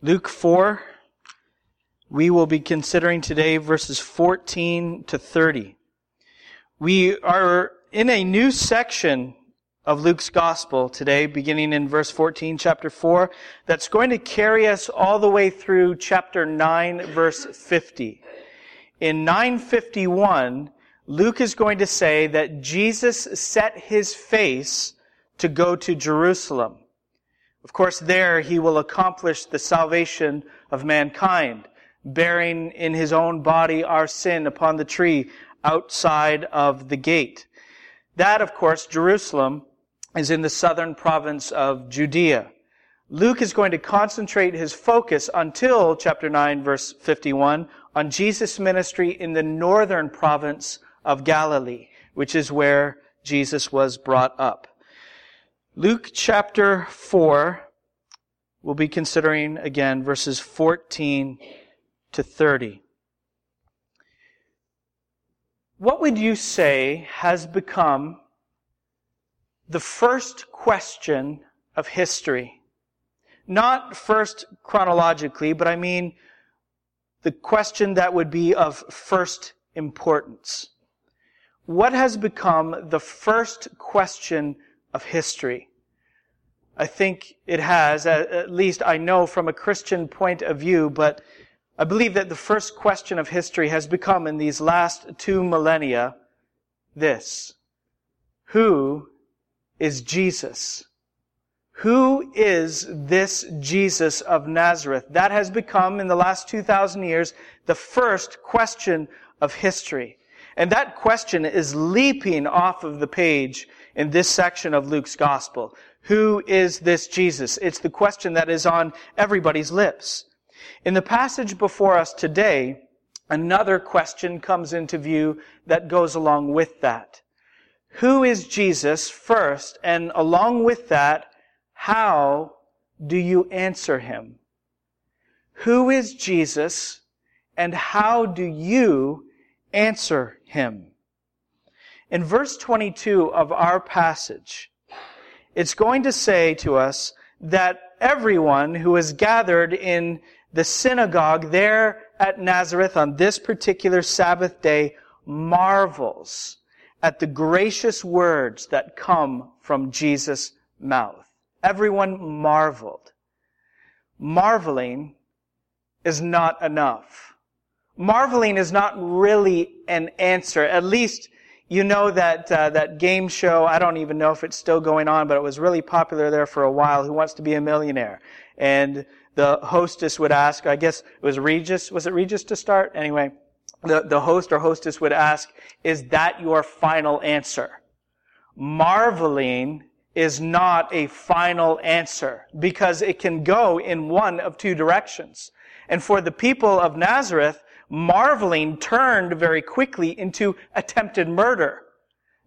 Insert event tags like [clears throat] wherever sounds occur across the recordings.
Luke 4, we will be considering today verses 14 to 30. We are in a new section of Luke's gospel today, beginning in verse 14, chapter 4, that's going to carry us all the way through chapter 9, verse 50. In 951, Luke is going to say that Jesus set his face to go to Jerusalem. Of course, there he will accomplish the salvation of mankind, bearing in his own body our sin upon the tree outside of the gate. That, of course, Jerusalem is in the southern province of Judea. Luke is going to concentrate his focus until chapter 9 verse 51 on Jesus' ministry in the northern province of Galilee, which is where Jesus was brought up. Luke chapter 4, we'll be considering again verses 14 to 30. What would you say has become the first question of history? Not first chronologically, but I mean the question that would be of first importance. What has become the first question of history? I think it has, at least I know from a Christian point of view, but I believe that the first question of history has become in these last two millennia this. Who is Jesus? Who is this Jesus of Nazareth? That has become, in the last 2,000 years, the first question of history. And that question is leaping off of the page in this section of Luke's gospel. Who is this Jesus? It's the question that is on everybody's lips. In the passage before us today, another question comes into view that goes along with that. Who is Jesus first? And along with that, how do you answer him? Who is Jesus and how do you answer him? In verse 22 of our passage, it's going to say to us that everyone who is gathered in the synagogue there at Nazareth on this particular Sabbath day marvels at the gracious words that come from Jesus' mouth. Everyone marveled. Marveling is not enough. Marveling is not really an answer, at least you know that uh, that game show. I don't even know if it's still going on, but it was really popular there for a while. Who wants to be a millionaire? And the hostess would ask. I guess it was Regis. Was it Regis to start? Anyway, the the host or hostess would ask, "Is that your final answer?" Marveling is not a final answer because it can go in one of two directions. And for the people of Nazareth, marveling turned very quickly into attempted murder.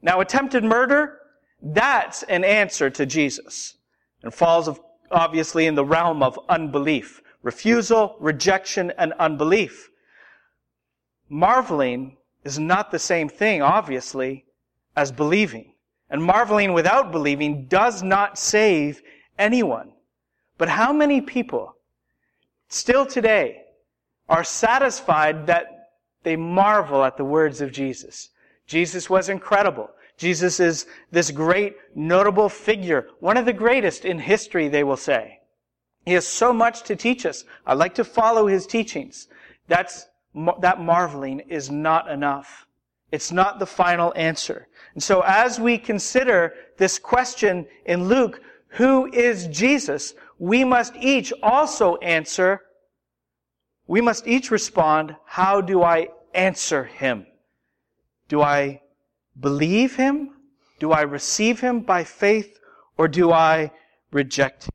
Now, attempted murder, that's an answer to Jesus. And falls obviously in the realm of unbelief. Refusal, rejection, and unbelief. Marveling is not the same thing, obviously, as believing. And marveling without believing does not save anyone. But how many people still today are satisfied that they marvel at the words of Jesus. Jesus was incredible. Jesus is this great, notable figure, one of the greatest in history, they will say. He has so much to teach us. I'd like to follow his teachings. That's, that marveling is not enough. It's not the final answer. And so as we consider this question in Luke, who is Jesus? We must each also answer, we must each respond, how do I answer him? Do I believe him? Do I receive him by faith? Or do I reject him?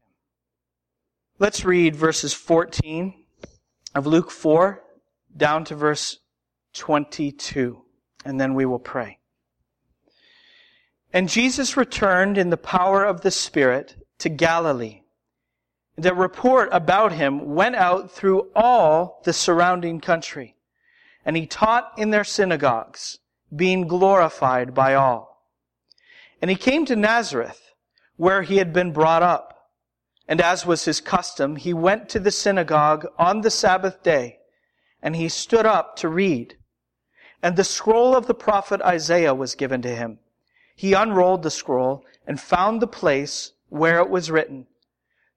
Let's read verses 14 of Luke 4 down to verse 22, and then we will pray. And Jesus returned in the power of the Spirit to Galilee the report about him went out through all the surrounding country. And he taught in their synagogues, being glorified by all. And he came to Nazareth, where he had been brought up. And as was his custom, he went to the synagogue on the Sabbath day, and he stood up to read. And the scroll of the prophet Isaiah was given to him. He unrolled the scroll and found the place where it was written,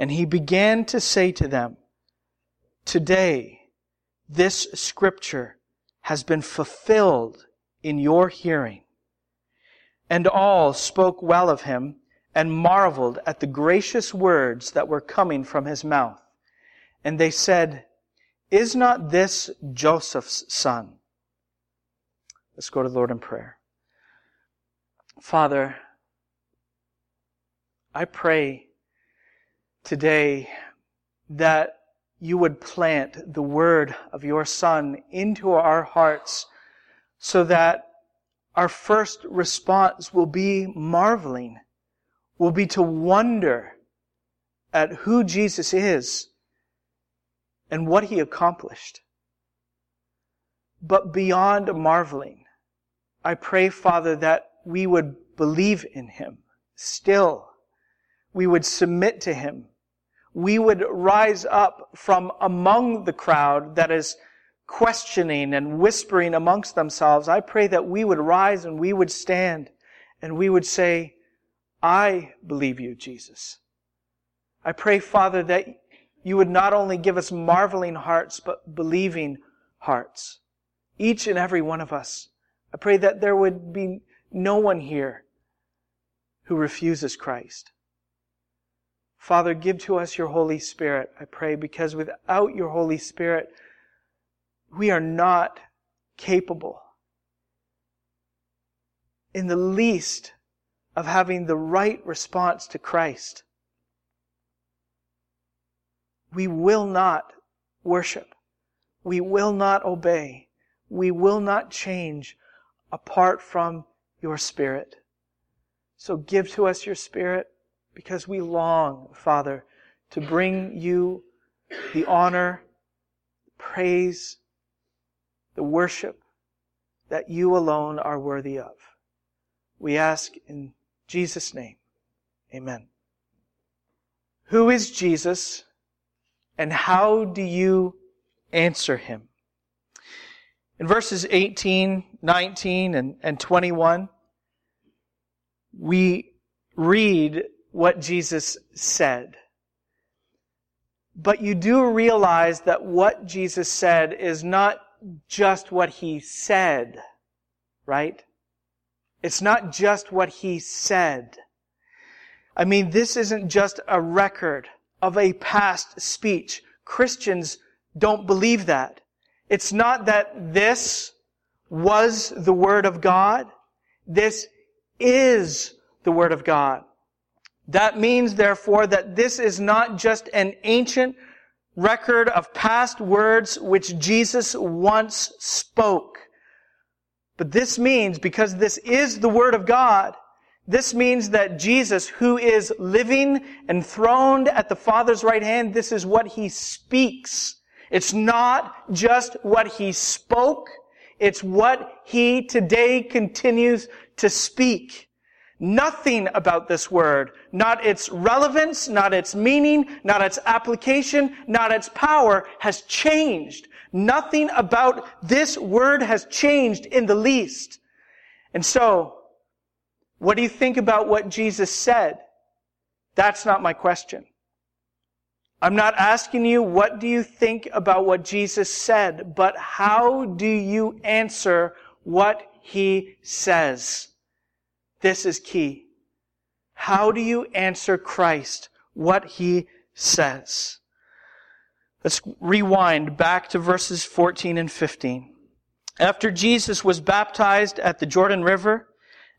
And he began to say to them, Today, this scripture has been fulfilled in your hearing. And all spoke well of him and marveled at the gracious words that were coming from his mouth. And they said, Is not this Joseph's son? Let's go to the Lord in prayer. Father, I pray today that you would plant the word of your Son into our hearts so that our first response will be marveling will be to wonder at who Jesus is and what he accomplished. But beyond marveling, I pray, Father, that we would believe in him still. We would submit to him. We would rise up from among the crowd that is questioning and whispering amongst themselves. I pray that we would rise and we would stand and we would say, I believe you, Jesus. I pray, Father, that you would not only give us marveling hearts, but believing hearts. Each and every one of us. I pray that there would be no one here who refuses Christ. Father, give to us your Holy Spirit, I pray, because without your Holy Spirit, we are not capable in the least of having the right response to Christ. We will not worship. We will not obey. We will not change apart from your Spirit. So give to us your Spirit because we long, Father, to bring you the honor, praise, the worship that you alone are worthy of. We ask in Jesus' name. Amen. Who is Jesus and how do you answer him? In verses 18, 19, and, and 21, we read what Jesus said. But you do realize that what Jesus said is not just what he said, right? It's not just what he said. I mean, this isn't just a record of a past speech. Christians don't believe that. It's not that this was the Word of God. This is the Word of God. That means, therefore, that this is not just an ancient record of past words which Jesus once spoke. But this means, because this is the Word of God, this means that Jesus, who is living enthroned at the Father's right hand, this is what He speaks. It's not just what He spoke, it's what He today continues to speak. Nothing about this word, not its relevance, not its meaning, not its application, not its power, has changed. Nothing about this word has changed in the least. And so, what do you think about what Jesus said? That's not my question. I'm not asking you what do you think about what Jesus said, but how do you answer what he says? This is key. How do you answer Christ, what he says? Let's rewind back to verses 14 and 15. After Jesus was baptized at the Jordan River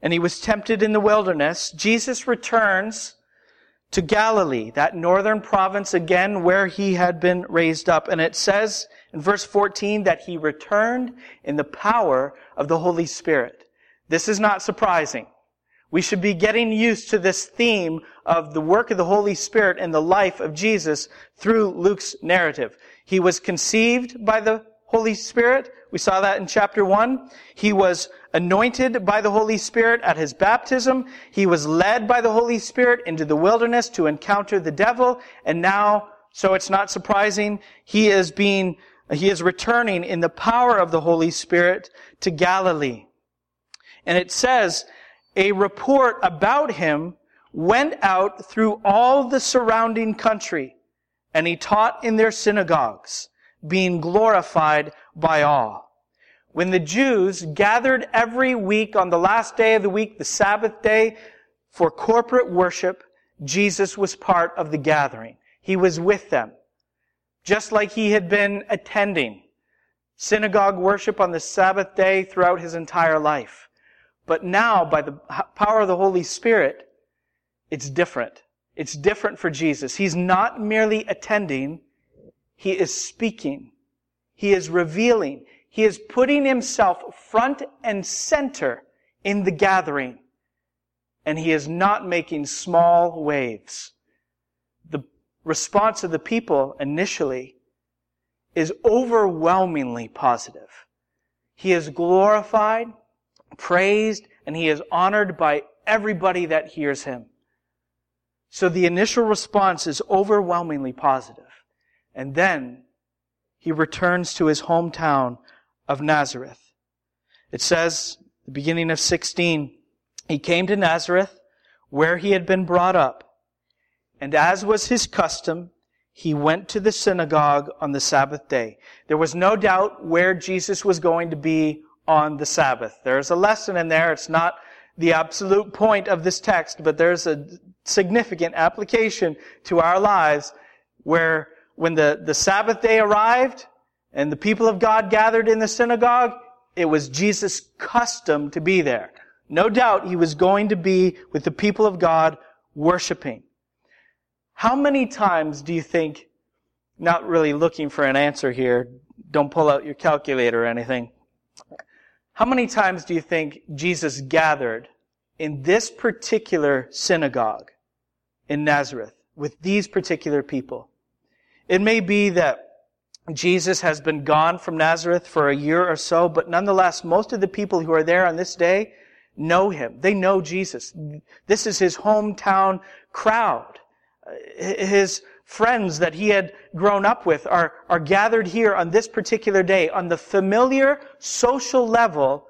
and he was tempted in the wilderness, Jesus returns to Galilee, that northern province again where he had been raised up. And it says in verse 14 that he returned in the power of the Holy Spirit. This is not surprising. We should be getting used to this theme of the work of the Holy Spirit in the life of Jesus through Luke's narrative. He was conceived by the Holy Spirit. We saw that in chapter 1. He was anointed by the Holy Spirit at his baptism. He was led by the Holy Spirit into the wilderness to encounter the devil. And now, so it's not surprising, he is being, he is returning in the power of the Holy Spirit to Galilee. And it says a report about him went out through all the surrounding country, and he taught in their synagogues, being glorified by all. When the Jews gathered every week on the last day of the week, the Sabbath day, for corporate worship, Jesus was part of the gathering. He was with them. Just like he had been attending synagogue worship on the Sabbath day throughout his entire life. But now, by the power of the Holy Spirit, it's different. It's different for Jesus. He's not merely attending, he is speaking. He is revealing. He is putting himself front and center in the gathering. And he is not making small waves. The response of the people initially is overwhelmingly positive. He is glorified praised, and he is honored by everybody that hears him. So the initial response is overwhelmingly positive. And then he returns to his hometown of Nazareth. It says, the beginning of 16, he came to Nazareth where he had been brought up. And as was his custom, he went to the synagogue on the Sabbath day. There was no doubt where Jesus was going to be on the Sabbath. There's a lesson in there. It's not the absolute point of this text, but there's a significant application to our lives where when the, the Sabbath day arrived and the people of God gathered in the synagogue, it was Jesus' custom to be there. No doubt he was going to be with the people of God worshiping. How many times do you think, not really looking for an answer here, don't pull out your calculator or anything, how many times do you think Jesus gathered in this particular synagogue in Nazareth with these particular people? It may be that Jesus has been gone from Nazareth for a year or so, but nonetheless, most of the people who are there on this day know him. They know Jesus. This is his hometown crowd. His friends that he had grown up with are, are gathered here on this particular day. On the familiar social level,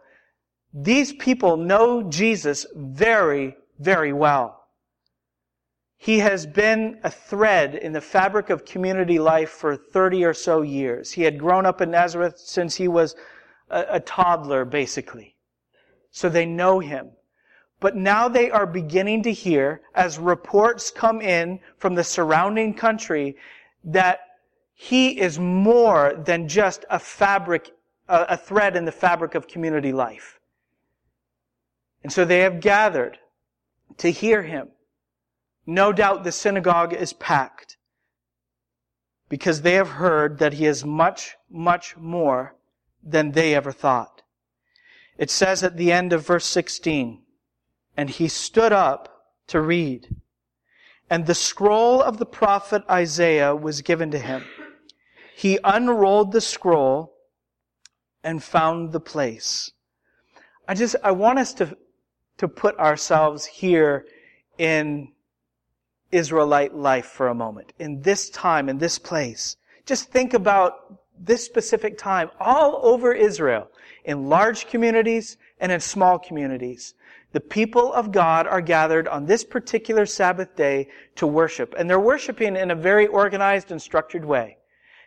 these people know Jesus very, very well. He has been a thread in the fabric of community life for 30 or so years. He had grown up in Nazareth since he was a, a toddler, basically. So they know him. But now they are beginning to hear, as reports come in from the surrounding country, that he is more than just a fabric, a thread in the fabric of community life. And so they have gathered to hear him. No doubt the synagogue is packed because they have heard that he is much, much more than they ever thought. It says at the end of verse 16, and he stood up to read. And the scroll of the prophet Isaiah was given to him. He unrolled the scroll and found the place. I just, I want us to, to put ourselves here in Israelite life for a moment, in this time, in this place. Just think about this specific time all over Israel, in large communities and in small communities. The people of God are gathered on this particular Sabbath day to worship. And they're worshiping in a very organized and structured way.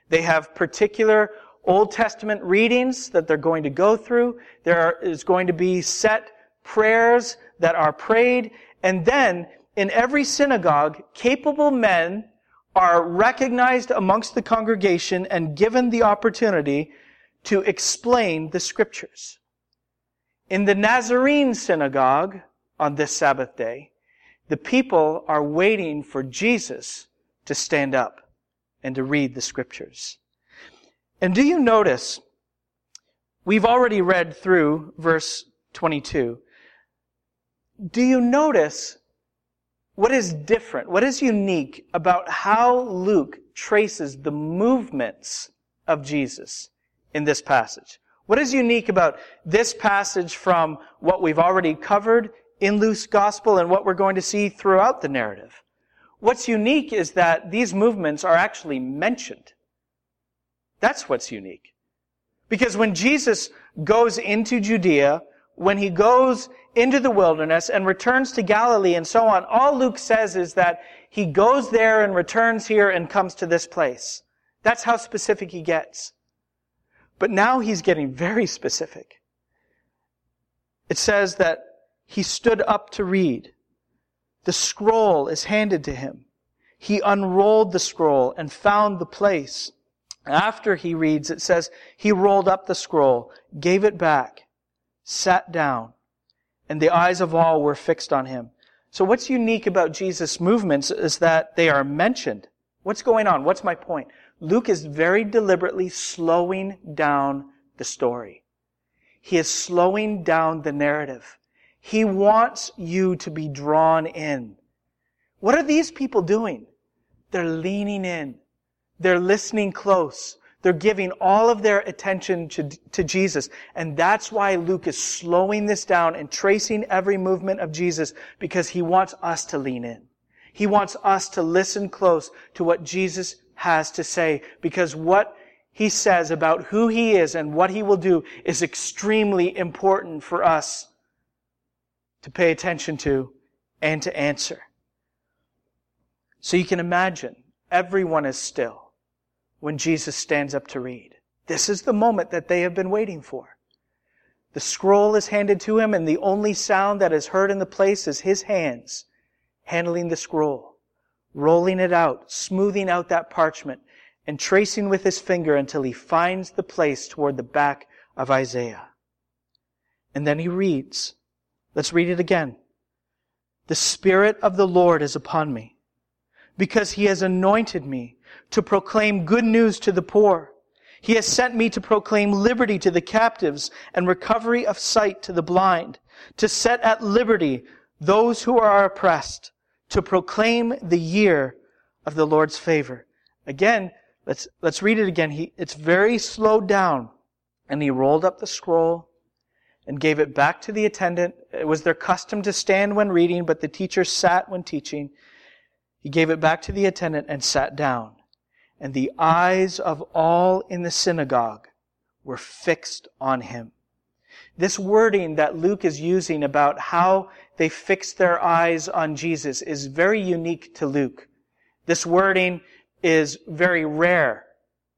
They have particular Old Testament readings that they're going to go through. There is going to be set prayers that are prayed. And then in every synagogue, capable men are recognized amongst the congregation and given the opportunity to explain the scriptures. In the Nazarene synagogue on this Sabbath day, The people are waiting for Jesus to stand up and to read the scriptures. And do you notice, we've already read through verse 22. Do you notice what is different, what is unique about how Luke traces the movements of Jesus in this passage? What is unique about this passage from what we've already covered in Luke's gospel and what we're going to see throughout the narrative? What's unique is that these movements are actually mentioned. That's what's unique. Because when Jesus goes into Judea, when he goes into the wilderness and returns to Galilee and so on, all Luke says is that he goes there and returns here and comes to this place. That's how specific he gets. But now he's getting very specific. It says that he stood up to read. The scroll is handed to him. He unrolled the scroll and found the place. After he reads, it says, he rolled up the scroll, gave it back, sat down, and the eyes of all were fixed on him. So what's unique about Jesus' movements is that they are mentioned. What's going on? What's my point? Luke is very deliberately slowing down the story. He is slowing down the narrative. He wants you to be drawn in. What are these people doing? They're leaning in. They're listening close. They're giving all of their attention to, to, Jesus. And that's why Luke is slowing this down and tracing every movement of Jesus because he wants us to lean in. He wants us to listen close to what Jesus has to say because what he says about who he is and what he will do is extremely important for us to pay attention to and to answer. So you can imagine everyone is still when Jesus stands up to read. This is the moment that they have been waiting for. The scroll is handed to him, and the only sound that is heard in the place is his hands handling the scroll, rolling it out, smoothing out that parchment, and tracing with his finger until he finds the place toward the back of Isaiah. And then he reads. Let's read it again. The Spirit of the Lord is upon me, because he has anointed me to proclaim good news to the poor. He has sent me to proclaim liberty to the captives and recovery of sight to the blind, to set at liberty those who are oppressed, to proclaim the year of the Lord's favor. Again, let's, let's read it again. He, it's very slowed down. And he rolled up the scroll and gave it back to the attendant. It was their custom to stand when reading, but the teacher sat when teaching. He gave it back to the attendant and sat down and the eyes of all in the synagogue were fixed on him. This wording that Luke is using about how they fixed their eyes on Jesus is very unique to Luke. This wording is very rare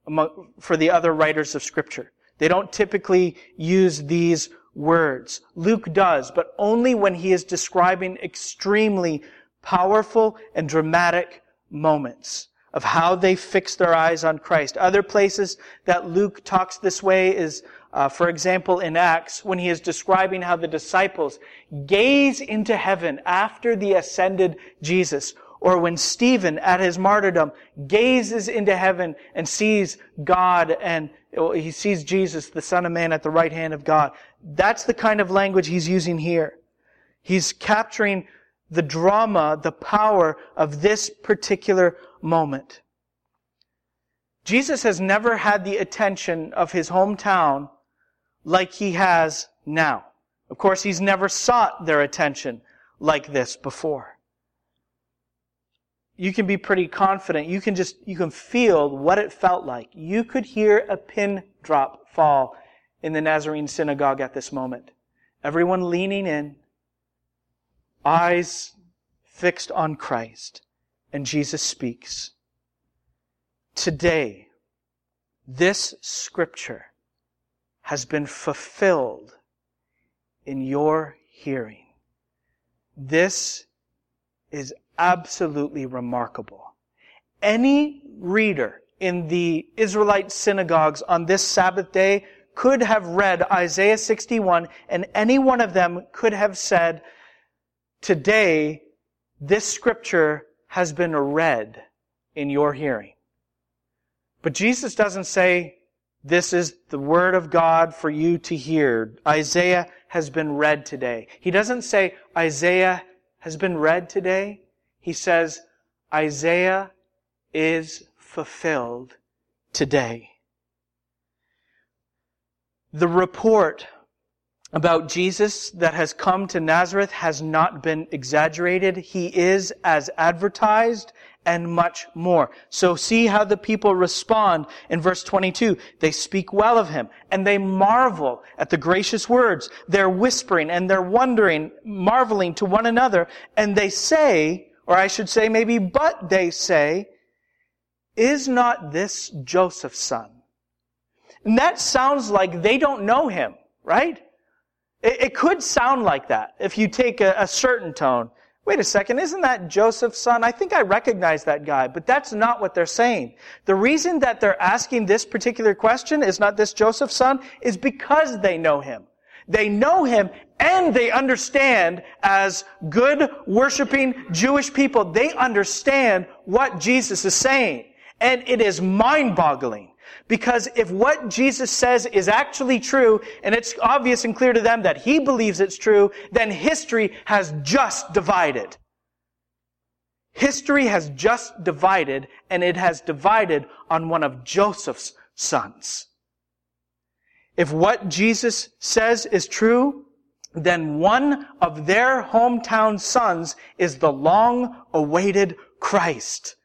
among, for the other writers of scripture. They don't typically use these words. Luke does, but only when he is describing extremely powerful and dramatic moments of how they fix their eyes on Christ. Other places that Luke talks this way is, uh, for example, in Acts, when he is describing how the disciples gaze into heaven after the ascended Jesus, or when Stephen, at his martyrdom, gazes into heaven and sees God and he sees Jesus, the Son of Man, at the right hand of God. That's the kind of language he's using here. He's capturing the drama, the power of this particular moment. Jesus has never had the attention of his hometown like he has now. Of course, he's never sought their attention like this before. You can be pretty confident. You can just, you can feel what it felt like. You could hear a pin drop fall in the Nazarene synagogue at this moment. Everyone leaning in, eyes fixed on Christ. And Jesus speaks. Today, this scripture has been fulfilled in your hearing. This is absolutely remarkable. Any reader in the Israelite synagogues on this Sabbath day could have read Isaiah 61 and any one of them could have said, today this scripture has been read in your hearing. But Jesus doesn't say, this is the word of God for you to hear. Isaiah has been read today. He doesn't say, Isaiah has been read today. He says, Isaiah is fulfilled today. The report about Jesus that has come to Nazareth has not been exaggerated. He is as advertised and much more. So see how the people respond in verse 22. They speak well of him and they marvel at the gracious words. They're whispering and they're wondering, marveling to one another. And they say, or I should say maybe, but they say, is not this Joseph's son? And that sounds like they don't know him, right? It, it could sound like that if you take a, a certain tone. Wait a second, isn't that Joseph's son? I think I recognize that guy, but that's not what they're saying. The reason that they're asking this particular question, is not this Joseph's son, is because they know him. They know him and they understand as good worshiping Jewish people, they understand what Jesus is saying. And it is mind boggling. Because if what Jesus says is actually true, and it's obvious and clear to them that he believes it's true, then history has just divided. History has just divided, and it has divided on one of Joseph's sons. If what Jesus says is true, then one of their hometown sons is the long awaited Christ.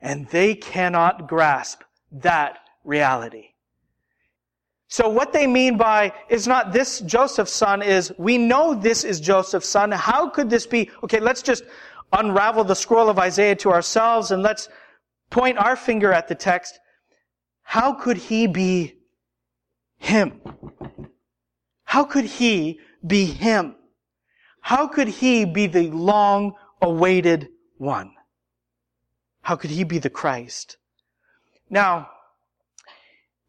And they cannot grasp that reality. So what they mean by is not this Joseph's son is, we know this is Joseph's son. How could this be? Okay, let's just unravel the scroll of Isaiah to ourselves and let's point our finger at the text. How could he be him? How could he be him? How could he be the long awaited one? How could he be the Christ? Now,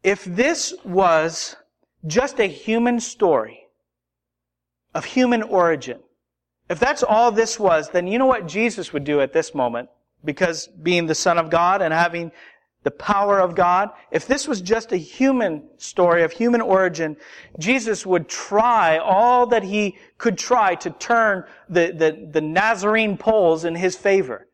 if this was just a human story of human origin, if that's all this was, then you know what Jesus would do at this moment? Because being the Son of God and having the power of God, if this was just a human story of human origin, Jesus would try all that he could try to turn the, the, the Nazarene polls in his favor.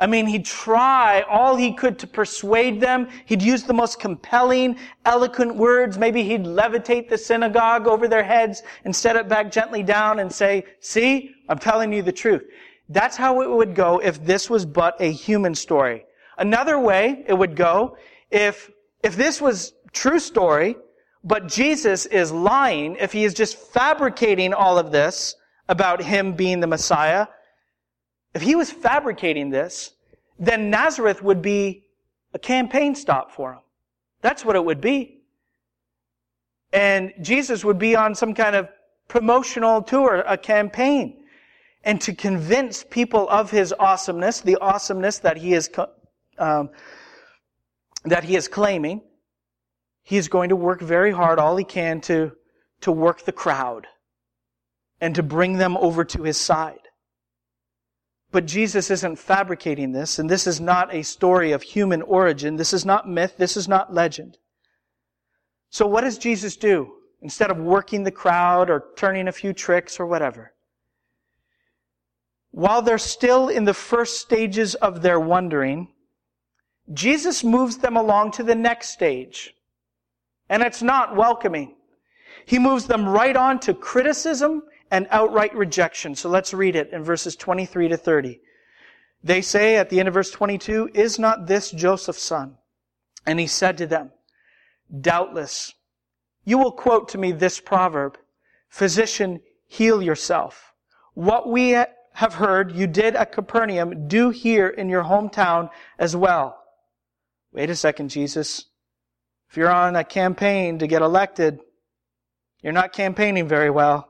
I mean, he'd try all he could to persuade them. He'd use the most compelling, eloquent words. Maybe he'd levitate the synagogue over their heads and set it back gently down and say, see, I'm telling you the truth. That's how it would go if this was but a human story. Another way it would go if, if this was true story, but Jesus is lying, if he is just fabricating all of this about him being the Messiah, if he was fabricating this, then Nazareth would be a campaign stop for him. That's what it would be. And Jesus would be on some kind of promotional tour, a campaign. And to convince people of his awesomeness, the awesomeness that he is, um, that he is claiming, he is going to work very hard, all he can to, to work the crowd and to bring them over to his side. But Jesus isn't fabricating this, and this is not a story of human origin. This is not myth. This is not legend. So what does Jesus do? Instead of working the crowd or turning a few tricks or whatever. While they're still in the first stages of their wondering, Jesus moves them along to the next stage. And it's not welcoming. He moves them right on to criticism and outright rejection. So let's read it in verses 23 to 30. They say at the end of verse 22, Is not this Joseph's son? And he said to them, Doubtless, you will quote to me this proverb, Physician, heal yourself. What we have heard you did at Capernaum, do here in your hometown as well. Wait a second, Jesus. If you're on a campaign to get elected, you're not campaigning very well.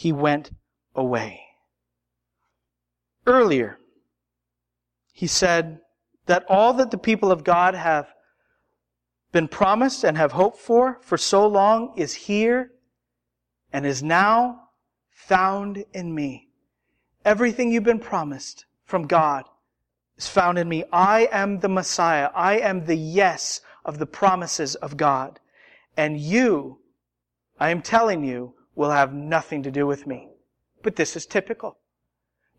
he went away. Earlier, he said that all that the people of God have been promised and have hoped for for so long is here and is now found in me. Everything you've been promised from God is found in me. I am the Messiah. I am the yes of the promises of God. And you, I am telling you, will have nothing to do with me. But this is typical.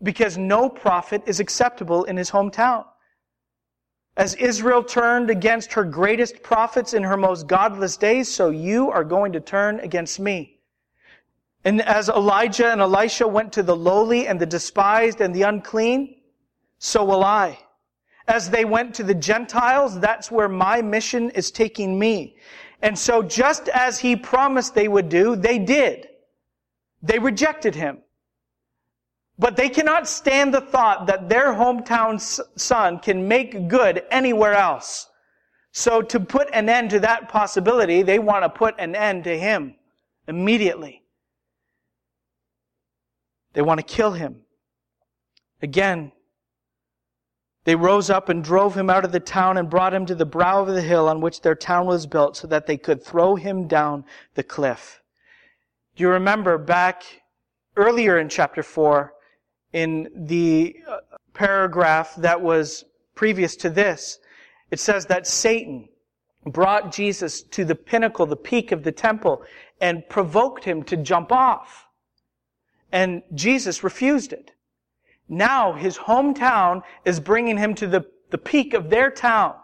Because no prophet is acceptable in his hometown. As Israel turned against her greatest prophets in her most godless days, so you are going to turn against me. And as Elijah and Elisha went to the lowly and the despised and the unclean, so will I. As they went to the Gentiles, that's where my mission is taking me. And so just as he promised they would do, they did. They rejected him. But they cannot stand the thought that their hometown son can make good anywhere else. So to put an end to that possibility, they want to put an end to him immediately. They want to kill him. Again, they rose up and drove him out of the town and brought him to the brow of the hill on which their town was built so that they could throw him down the cliff. Do you remember back earlier in chapter 4 in the uh, paragraph that was previous to this, it says that Satan brought Jesus to the pinnacle, the peak of the temple, and provoked him to jump off. And Jesus refused it. Now his hometown is bringing him to the, the peak of their town.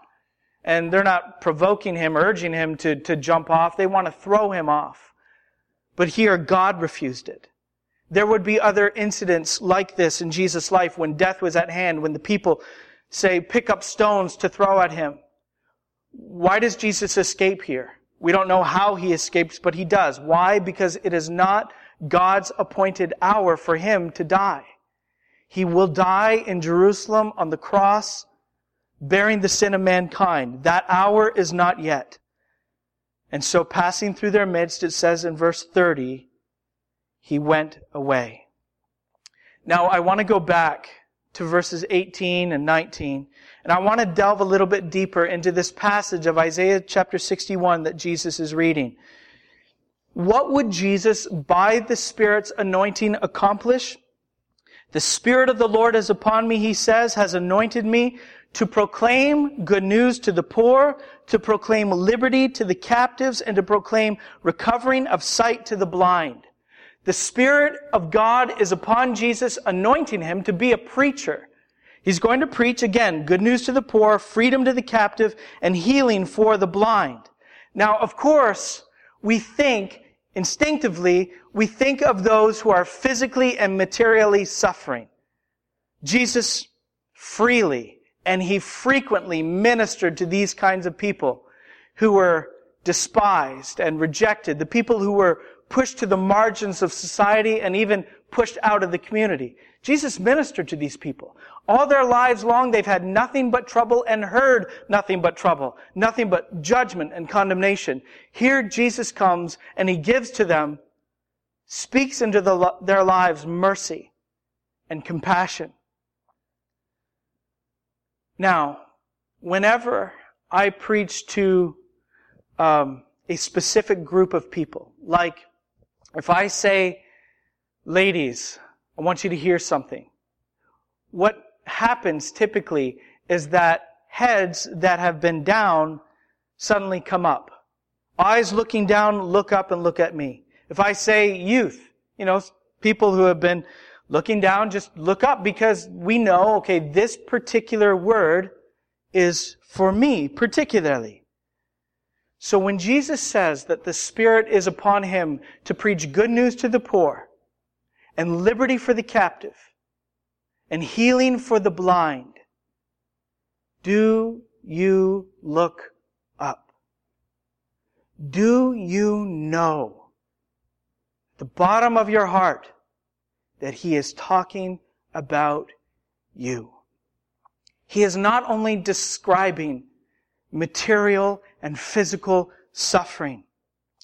And they're not provoking him, urging him to, to jump off. They want to throw him off. But here, God refused it. There would be other incidents like this in Jesus' life when death was at hand, when the people say, pick up stones to throw at him. Why does Jesus escape here? We don't know how he escapes, but he does. Why? Because it is not God's appointed hour for him to die. He will die in Jerusalem on the cross, bearing the sin of mankind. That hour is not yet. And so passing through their midst, it says in verse 30, he went away. Now, I want to go back to verses 18 and 19, and I want to delve a little bit deeper into this passage of Isaiah chapter 61 that Jesus is reading. What would Jesus, by the Spirit's anointing, accomplish? The Spirit of the Lord is upon me, he says, has anointed me to proclaim good news to the poor, to proclaim liberty to the captives, and to proclaim recovering of sight to the blind. The Spirit of God is upon Jesus, anointing him to be a preacher. He's going to preach again, good news to the poor, freedom to the captive, and healing for the blind. Now, of course, we think instinctively, we think of those who are physically and materially suffering. Jesus freely and he frequently ministered to these kinds of people who were despised and rejected, the people who were pushed to the margins of society and even pushed out of the community. Jesus ministered to these people. All their lives long, they've had nothing but trouble and heard nothing but trouble, nothing but judgment and condemnation. Here Jesus comes and he gives to them, speaks into the, their lives mercy and compassion. Now, whenever I preach to um, a specific group of people, like if I say, ladies, I want you to hear something, what happens typically is that heads that have been down suddenly come up. Eyes looking down, look up and look at me. If I say youth, you know, people who have been looking down, just look up because we know, okay, this particular word is for me particularly. So when Jesus says that the Spirit is upon him to preach good news to the poor and liberty for the captive and healing for the blind, do you look up? Do you know the bottom of your heart that he is talking about you? He is not only describing material and physical suffering.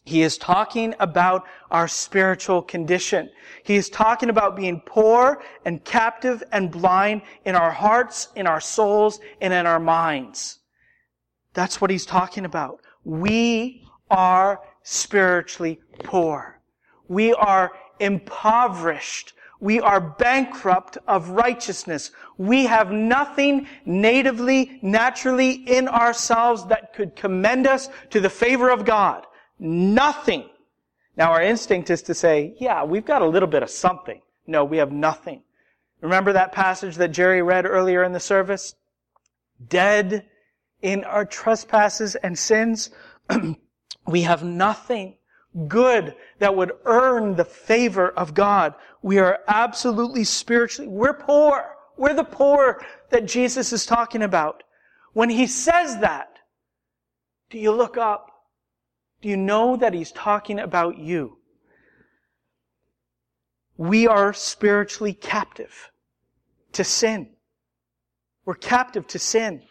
He is talking about our spiritual condition. He is talking about being poor and captive and blind in our hearts, in our souls, and in our minds. That's what he's talking about. We are spiritually poor. We are impoverished we are bankrupt of righteousness. We have nothing natively, naturally in ourselves that could commend us to the favor of God. Nothing. Now our instinct is to say, yeah, we've got a little bit of something. No, we have nothing. Remember that passage that Jerry read earlier in the service? Dead in our trespasses and sins. [clears throat] we have nothing good that would earn the favor of God. We are absolutely spiritually, we're poor. We're the poor that Jesus is talking about. When he says that, do you look up? Do you know that he's talking about you? We are spiritually captive to sin. We're captive to sin.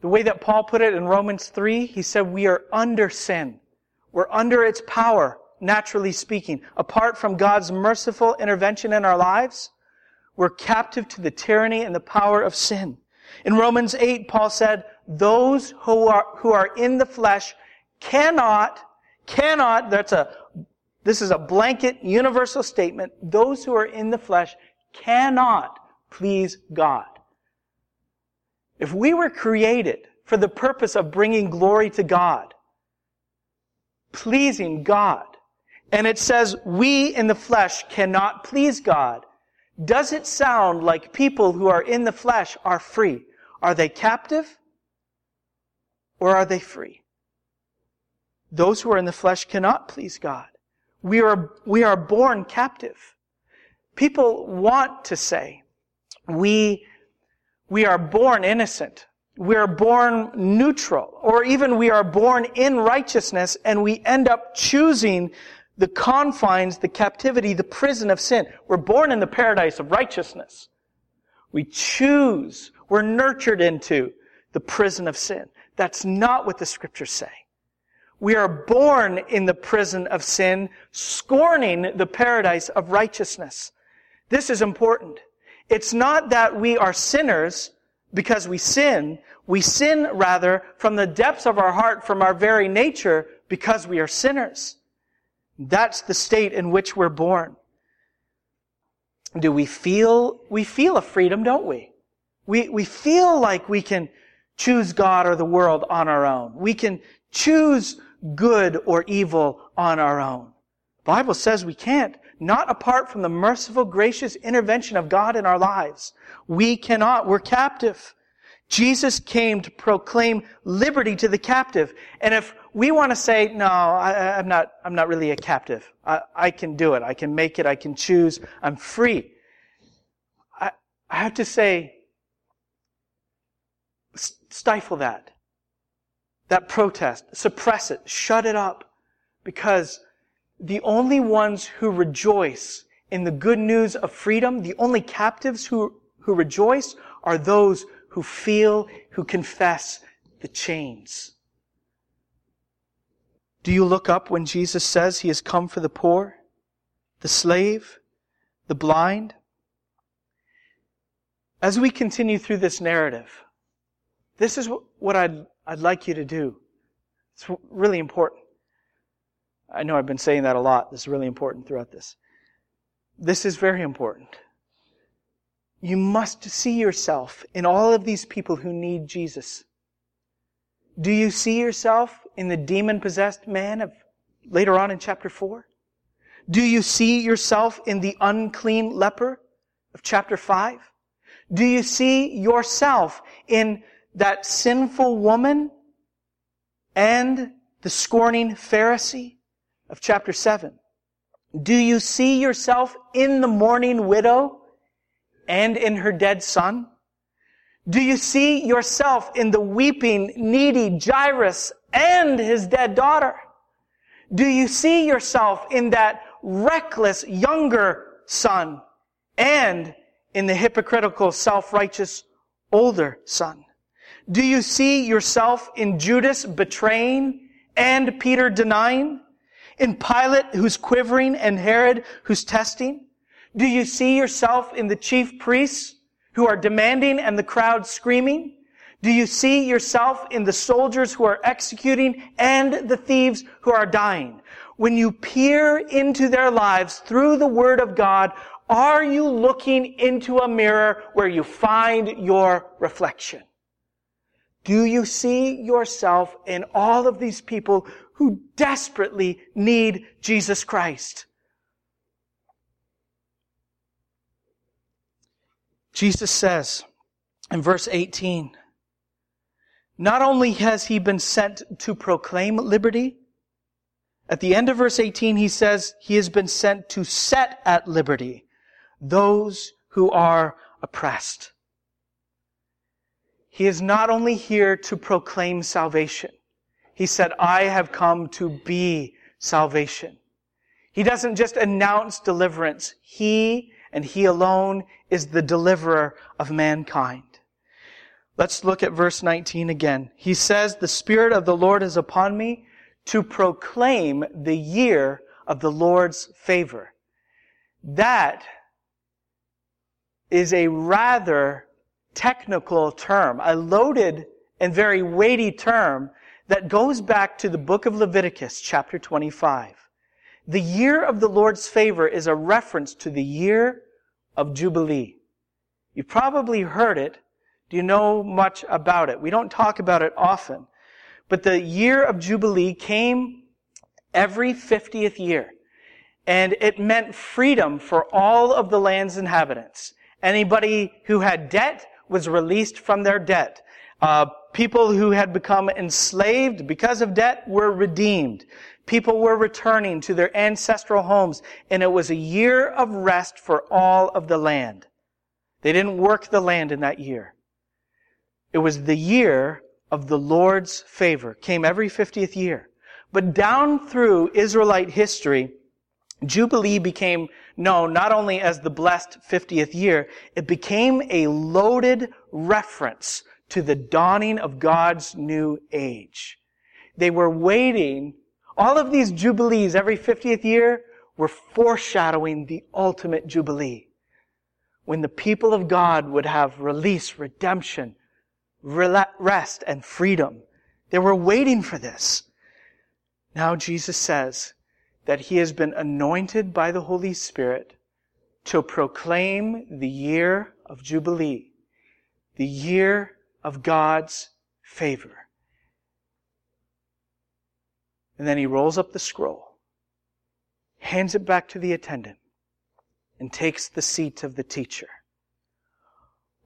The way that Paul put it in Romans 3, he said we are under sin. We're under its power, naturally speaking. Apart from God's merciful intervention in our lives, we're captive to the tyranny and the power of sin. In Romans 8, Paul said, those who are, who are in the flesh cannot, cannot, that's a, this is a blanket universal statement. Those who are in the flesh cannot please God. If we were created for the purpose of bringing glory to God, pleasing God, and it says we in the flesh cannot please God, does it sound like people who are in the flesh are free? Are they captive? Or are they free? Those who are in the flesh cannot please God. We are, we are born captive. People want to say, we we are born innocent. We are born neutral, or even we are born in righteousness and we end up choosing the confines, the captivity, the prison of sin. We're born in the paradise of righteousness. We choose, we're nurtured into the prison of sin. That's not what the scriptures say. We are born in the prison of sin, scorning the paradise of righteousness. This is important. It's not that we are sinners because we sin. We sin rather from the depths of our heart, from our very nature, because we are sinners. That's the state in which we're born. Do we feel, we feel a freedom, don't we? We, we feel like we can choose God or the world on our own. We can choose good or evil on our own. The Bible says we can't not apart from the merciful, gracious intervention of God in our lives. We cannot. We're captive. Jesus came to proclaim liberty to the captive. And if we want to say, no, I, am not, I'm not really a captive. I, I, can do it. I can make it. I can choose. I'm free. I, I have to say, stifle that. That protest. Suppress it. Shut it up. Because the only ones who rejoice in the good news of freedom, the only captives who, who rejoice are those who feel, who confess the chains. Do you look up when Jesus says he has come for the poor, the slave, the blind? As we continue through this narrative, this is what I'd, I'd like you to do. It's really important. I know I've been saying that a lot. This is really important throughout this. This is very important. You must see yourself in all of these people who need Jesus. Do you see yourself in the demon possessed man of later on in chapter 4? Do you see yourself in the unclean leper of chapter 5? Do you see yourself in that sinful woman and the scorning Pharisee of chapter 7? Do you see yourself in the mourning widow and in her dead son? Do you see yourself in the weeping, needy Jairus and his dead daughter? Do you see yourself in that reckless younger son and in the hypocritical, self-righteous older son? Do you see yourself in Judas betraying and Peter denying? In Pilate who's quivering and Herod who's testing? Do you see yourself in the chief priests who are demanding and the crowd screaming? Do you see yourself in the soldiers who are executing and the thieves who are dying? When you peer into their lives through the Word of God, are you looking into a mirror where you find your reflection? Do you see yourself in all of these people who desperately need Jesus Christ? Jesus says in verse 18, not only has he been sent to proclaim liberty, at the end of verse 18 he says he has been sent to set at liberty those who are oppressed. He is not only here to proclaim salvation. He said, I have come to be salvation. He doesn't just announce deliverance. He and He alone is the deliverer of mankind. Let's look at verse 19 again. He says, the Spirit of the Lord is upon me to proclaim the year of the Lord's favor. That is a rather technical term, a loaded and very weighty term that goes back to the book of Leviticus, chapter 25. The year of the Lord's favor is a reference to the year of Jubilee. You've probably heard it do you know much about it? We don't talk about it often. But the year of Jubilee came every 50th year. And it meant freedom for all of the land's inhabitants. Anybody who had debt was released from their debt. Uh, people who had become enslaved because of debt were redeemed. People were returning to their ancestral homes, and it was a year of rest for all of the land. They didn't work the land in that year. It was the year of the Lord's favor. Came every 50th year. But down through Israelite history, Jubilee became known not only as the blessed 50th year, it became a loaded reference to the dawning of God's new age. They were waiting, all of these Jubilees every 50th year were foreshadowing the ultimate Jubilee. When the people of God would have release, redemption, rest and freedom. They were waiting for this. Now Jesus says that he has been anointed by the Holy Spirit to proclaim the year of Jubilee, the year of God's favor. And then he rolls up the scroll, hands it back to the attendant, and takes the seat of the teacher.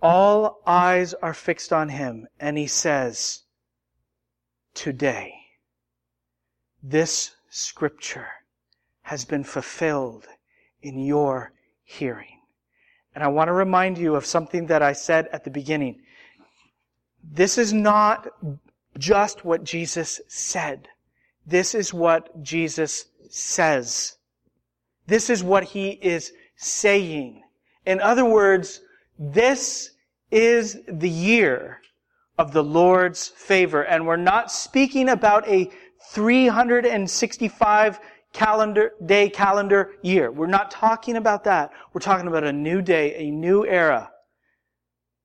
All eyes are fixed on him, and he says, Today, this scripture has been fulfilled in your hearing. And I want to remind you of something that I said at the beginning. This is not just what Jesus said. This is what Jesus says. This is what he is saying. In other words, this is the year of the Lord's favor. And we're not speaking about a 365 calendar, day calendar year. We're not talking about that. We're talking about a new day, a new era,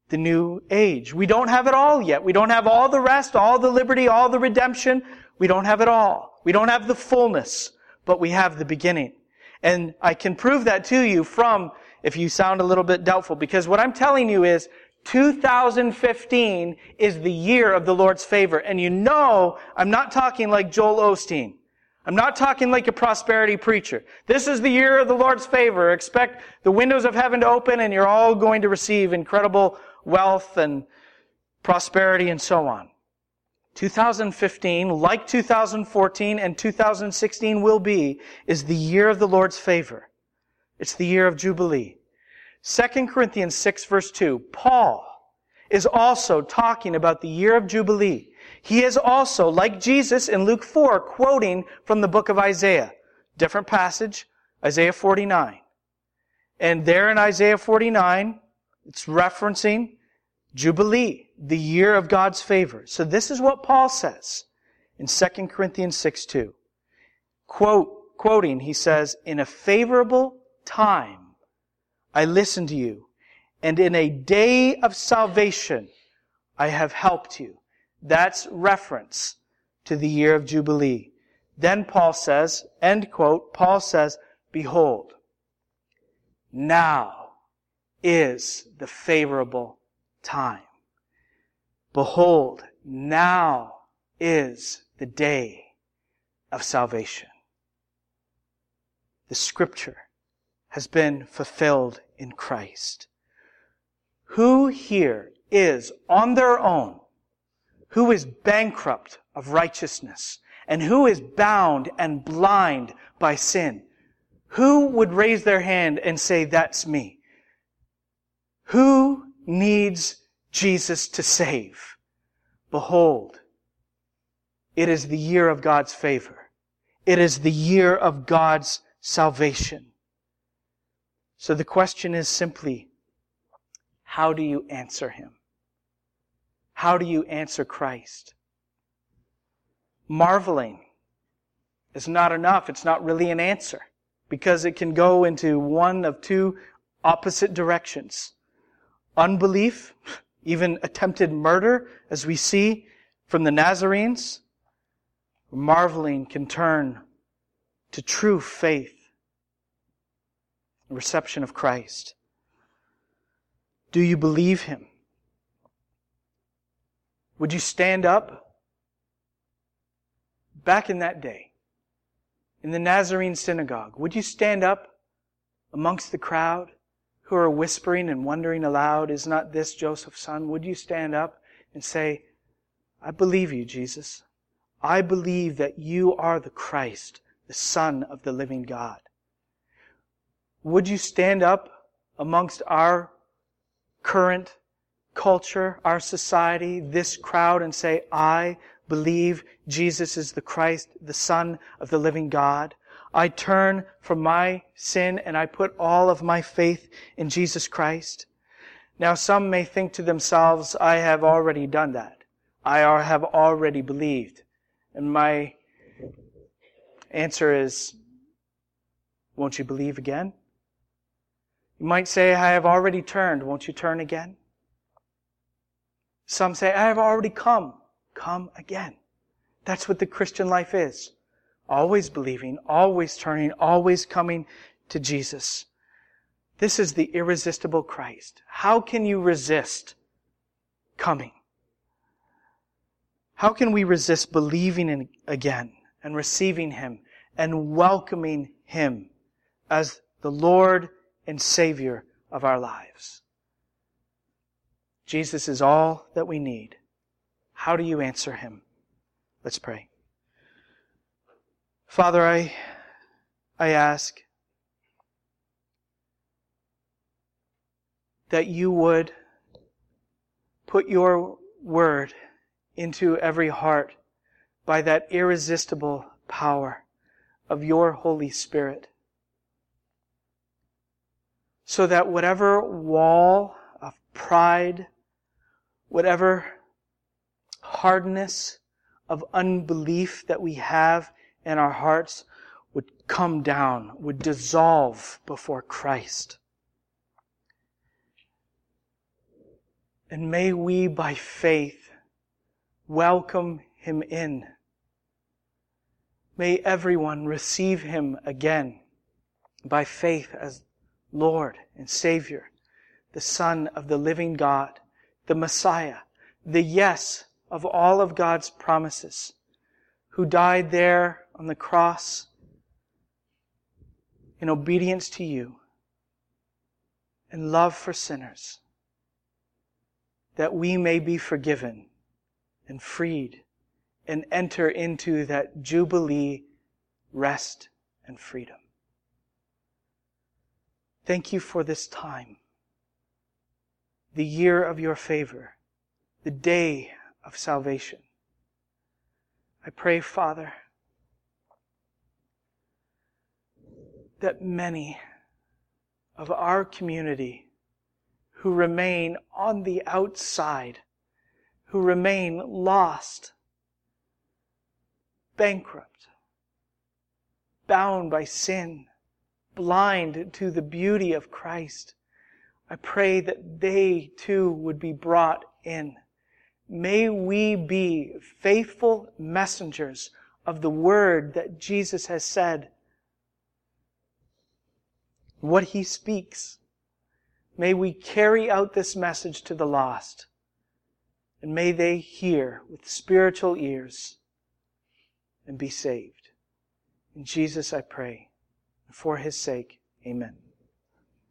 the new age. We don't have it all yet. We don't have all the rest, all the liberty, all the redemption. We don't have it all. We don't have the fullness, but we have the beginning. And I can prove that to you from if you sound a little bit doubtful, because what I'm telling you is 2015 is the year of the Lord's favor. And you know, I'm not talking like Joel Osteen. I'm not talking like a prosperity preacher. This is the year of the Lord's favor. Expect the windows of heaven to open and you're all going to receive incredible wealth and prosperity and so on. 2015, like 2014 and 2016 will be, is the year of the Lord's favor. It's the year of Jubilee. 2 Corinthians 6 verse 2, Paul is also talking about the year of Jubilee. He is also, like Jesus in Luke 4, quoting from the book of Isaiah. Different passage, Isaiah 49. And there in Isaiah 49, it's referencing Jubilee, the year of God's favor. So this is what Paul says in 2 Corinthians 6 2. Quote, quoting, he says, In a favorable time I listened to you, and in a day of salvation I have helped you. That's reference to the year of Jubilee. Then Paul says, end quote, Paul says, Behold, now is the favorable time. Behold, now is the day of salvation. The scripture has been fulfilled in Christ. Who here is on their own, who is bankrupt of righteousness, and who is bound and blind by sin? Who would raise their hand and say, that's me? Who needs Jesus to save. Behold, it is the year of God's favor. It is the year of God's salvation. So the question is simply, how do you answer Him? How do you answer Christ? Marveling is not enough. It's not really an answer because it can go into one of two opposite directions. Unbelief even attempted murder, as we see from the Nazarenes. Marveling can turn to true faith, reception of Christ. Do you believe Him? Would you stand up? Back in that day, in the Nazarene synagogue, would you stand up amongst the crowd who are whispering and wondering aloud, Is not this Joseph's son? Would you stand up and say, I believe you, Jesus. I believe that you are the Christ, the Son of the living God. Would you stand up amongst our current culture, our society, this crowd, and say, I believe Jesus is the Christ, the Son of the living God? I turn from my sin and I put all of my faith in Jesus Christ. Now some may think to themselves, I have already done that. I have already believed. And my answer is, won't you believe again? You might say, I have already turned. Won't you turn again? Some say, I have already come. Come again. That's what the Christian life is always believing, always turning, always coming to Jesus. This is the irresistible Christ. How can you resist coming? How can we resist believing in again and receiving Him and welcoming Him as the Lord and Savior of our lives? Jesus is all that we need. How do you answer Him? Let's pray. Father, I, I ask that you would put your word into every heart by that irresistible power of your Holy Spirit. So that whatever wall of pride, whatever hardness of unbelief that we have and our hearts would come down, would dissolve before Christ. And may we, by faith, welcome him in. May everyone receive him again by faith as Lord and Savior, the Son of the living God, the Messiah, the yes of all of God's promises, who died there on the cross in obedience to you and love for sinners, that we may be forgiven and freed and enter into that Jubilee rest and freedom. Thank you for this time, the year of your favor, the day of salvation. I pray, Father, that many of our community who remain on the outside, who remain lost, bankrupt, bound by sin, blind to the beauty of Christ, I pray that they too would be brought in May we be faithful messengers of the word that Jesus has said. What he speaks. May we carry out this message to the lost. And may they hear with spiritual ears and be saved. In Jesus I pray. And for his sake, amen.